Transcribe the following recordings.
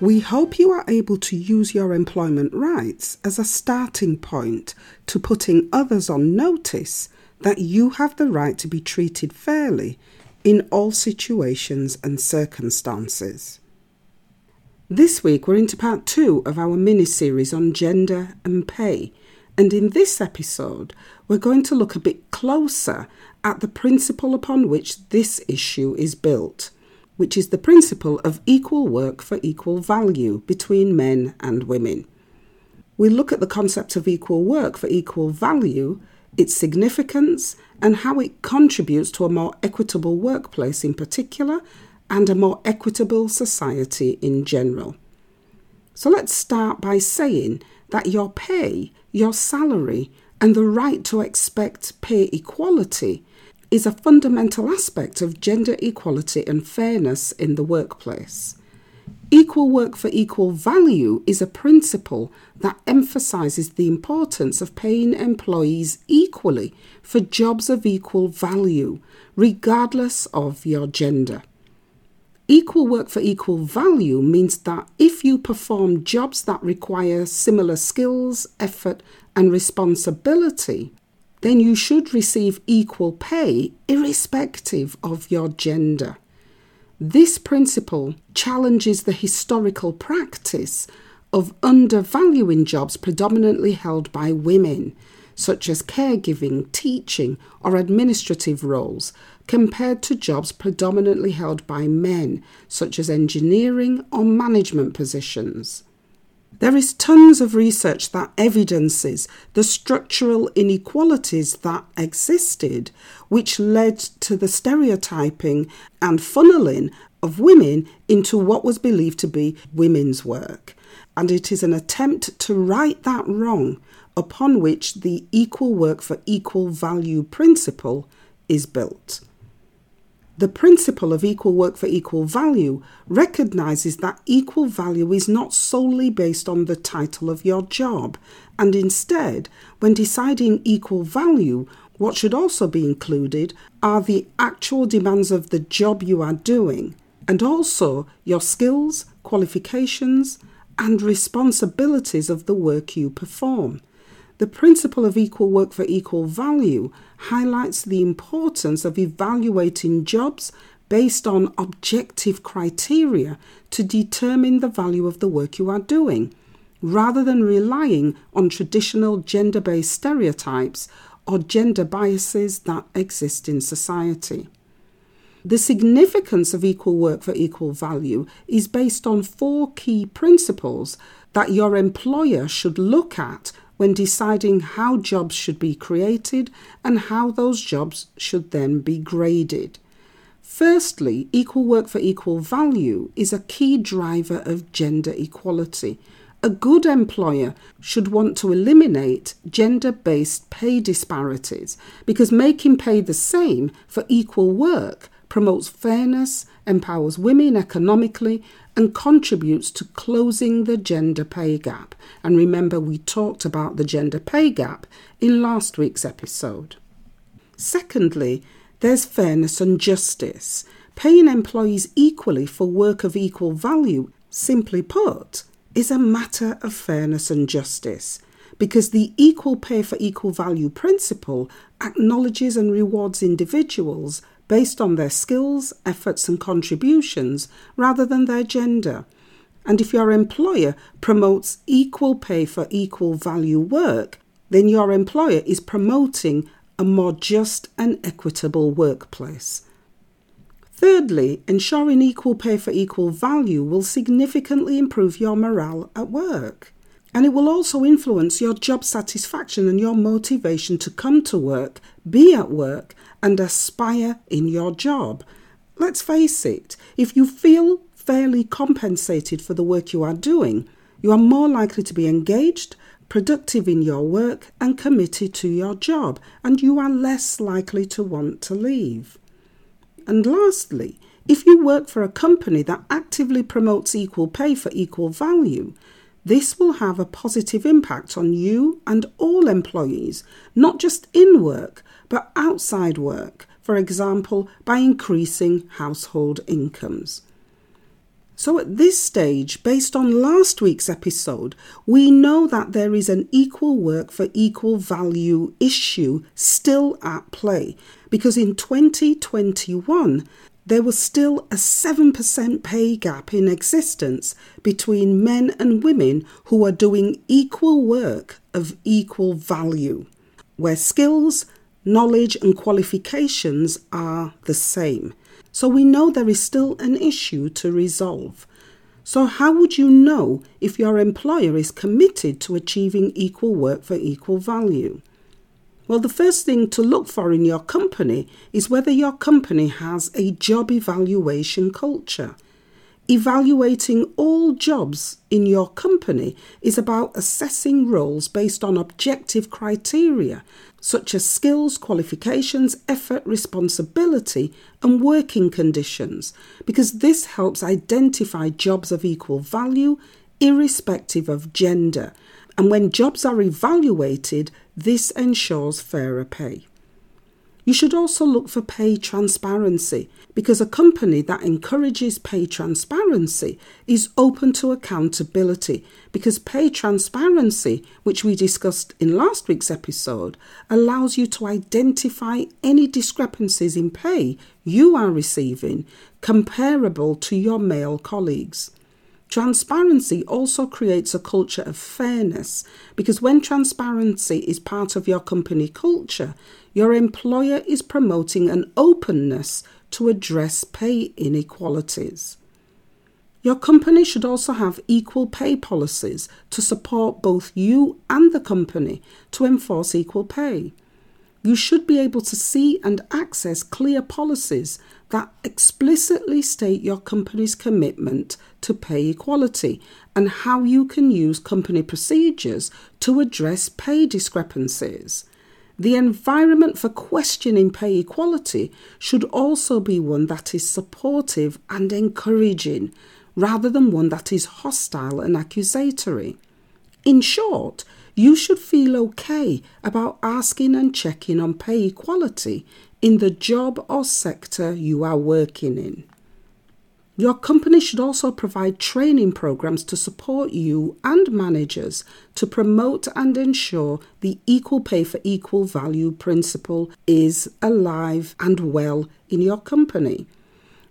We hope you are able to use your employment rights as a starting point to putting others on notice that you have the right to be treated fairly in all situations and circumstances. This week we're into part two of our mini series on gender and pay, and in this episode we're going to look a bit closer at the principle upon which this issue is built which is the principle of equal work for equal value between men and women. We look at the concept of equal work for equal value, its significance, and how it contributes to a more equitable workplace in particular and a more equitable society in general. So let's start by saying that your pay, your salary, and the right to expect pay equality is a fundamental aspect of gender equality and fairness in the workplace. Equal work for equal value is a principle that emphasizes the importance of paying employees equally for jobs of equal value, regardless of your gender. Equal work for equal value means that if you perform jobs that require similar skills, effort, and responsibility, then you should receive equal pay irrespective of your gender. This principle challenges the historical practice of undervaluing jobs predominantly held by women, such as caregiving, teaching, or administrative roles, compared to jobs predominantly held by men, such as engineering or management positions. There is tons of research that evidences the structural inequalities that existed, which led to the stereotyping and funneling of women into what was believed to be women's work. And it is an attempt to right that wrong upon which the equal work for equal value principle is built. The principle of equal work for equal value recognizes that equal value is not solely based on the title of your job, and instead, when deciding equal value, what should also be included are the actual demands of the job you are doing, and also your skills, qualifications, and responsibilities of the work you perform. The principle of equal work for equal value highlights the importance of evaluating jobs based on objective criteria to determine the value of the work you are doing, rather than relying on traditional gender based stereotypes or gender biases that exist in society. The significance of equal work for equal value is based on four key principles that your employer should look at when deciding how jobs should be created and how those jobs should then be graded. Firstly, equal work for equal value is a key driver of gender equality. A good employer should want to eliminate gender based pay disparities because making pay the same for equal work promotes fairness, empowers women economically, and contributes to closing the gender pay gap. And remember, we talked about the gender pay gap in last week's episode. Secondly, there's fairness and justice. Paying employees equally for work of equal value, simply put, is a matter of fairness and justice because the equal pay for equal value principle acknowledges and rewards individuals based on their skills, efforts, and contributions rather than their gender. And if your employer promotes equal pay for equal value work, then your employer is promoting a more just and equitable workplace. Thirdly, ensuring equal pay for equal value will significantly improve your morale at work. And it will also influence your job satisfaction and your motivation to come to work, be at work, and aspire in your job. Let's face it, if you feel fairly compensated for the work you are doing, you are more likely to be engaged, productive in your work, and committed to your job, and you are less likely to want to leave. And lastly, if you work for a company that actively promotes equal pay for equal value, this will have a positive impact on you and all employees, not just in work, but outside work, for example, by increasing household incomes. So, at this stage, based on last week's episode, we know that there is an equal work for equal value issue still at play because in 2021, there was still a 7% pay gap in existence between men and women who are doing equal work of equal value, where skills, knowledge, and qualifications are the same. So we know there is still an issue to resolve. So, how would you know if your employer is committed to achieving equal work for equal value? Well, the first thing to look for in your company is whether your company has a job evaluation culture. Evaluating all jobs in your company is about assessing roles based on objective criteria such as skills, qualifications, effort, responsibility, and working conditions, because this helps identify jobs of equal value irrespective of gender and when jobs are evaluated, this ensures fairer pay. You should also look for pay transparency because a company that encourages pay transparency is open to accountability because pay transparency, which we discussed in last week's episode, allows you to identify any discrepancies in pay you are receiving comparable to your male colleagues. Transparency also creates a culture of fairness because when transparency is part of your company culture, your employer is promoting an openness to address pay inequalities. Your company should also have equal pay policies to support both you and the company to enforce equal pay. You should be able to see and access clear policies that explicitly state your company's commitment to pay equality and how you can use company procedures to address pay discrepancies. The environment for questioning pay equality should also be one that is supportive and encouraging, rather than one that is hostile and accusatory. In short, you should feel okay about asking and checking on pay equality in the job or sector you are working in. Your company should also provide training programs to support you and managers to promote and ensure the equal pay for equal value principle is alive and well in your company.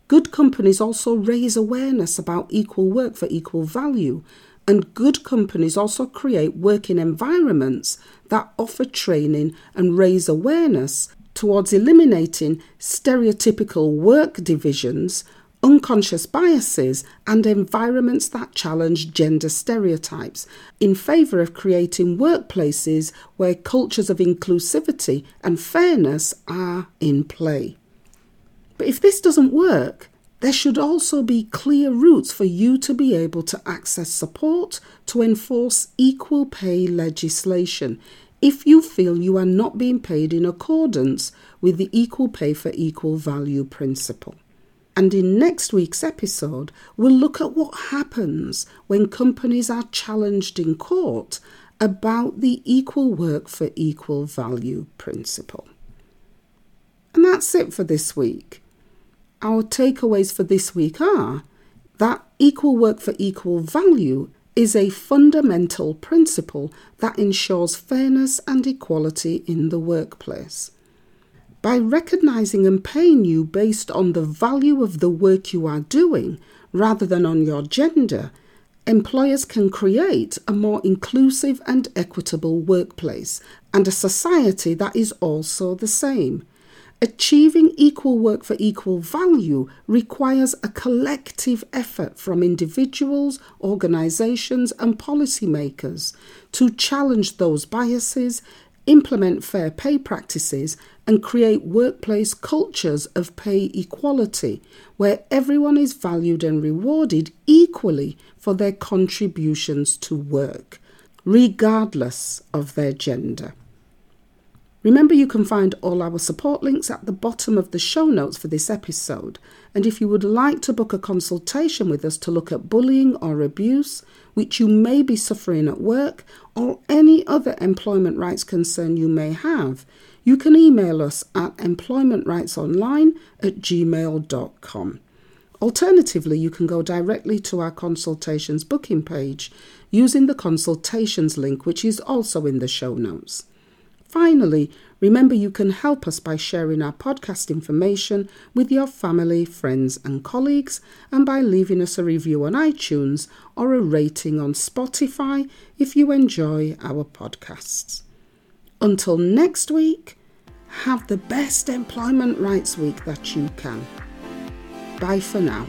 Good companies also raise awareness about equal work for equal value, and good companies also create working environments that offer training and raise awareness towards eliminating stereotypical work divisions, unconscious biases, and environments that challenge gender stereotypes in favour of creating workplaces where cultures of inclusivity and fairness are in play. But if this doesn't work, there should also be clear routes for you to be able to access support to enforce equal pay legislation if you feel you are not being paid in accordance with the equal pay for equal value principle. And in next week's episode, we'll look at what happens when companies are challenged in court about the equal work for equal value principle. And that's it for this week. Our takeaways for this week are that equal work for equal value is a fundamental principle that ensures fairness and equality in the workplace. By recognizing and paying you based on the value of the work you are doing rather than on your gender, employers can create a more inclusive and equitable workplace and a society that is also the same. Achieving equal work for equal value requires a collective effort from individuals, organisations, and policymakers to challenge those biases, implement fair pay practices, and create workplace cultures of pay equality where everyone is valued and rewarded equally for their contributions to work. regardless of their gender. Remember, you can find all our support links at the bottom of the show notes for this episode. And if you would like to book a consultation with us to look at bullying or abuse, which you may be suffering at work, or any other employment rights concern you may have, you can email us at employmentrightsonline at gmail.com. Alternatively, you can go directly to our consultations booking page using the consultations link, which is also in the show notes. Finally, remember you can help us by sharing our podcast information with your family, friends, and colleagues, and by leaving us a review on iTunes or a rating on Spotify if you enjoy our podcasts. Until next week, have the best employment rights week that you can. Bye for now.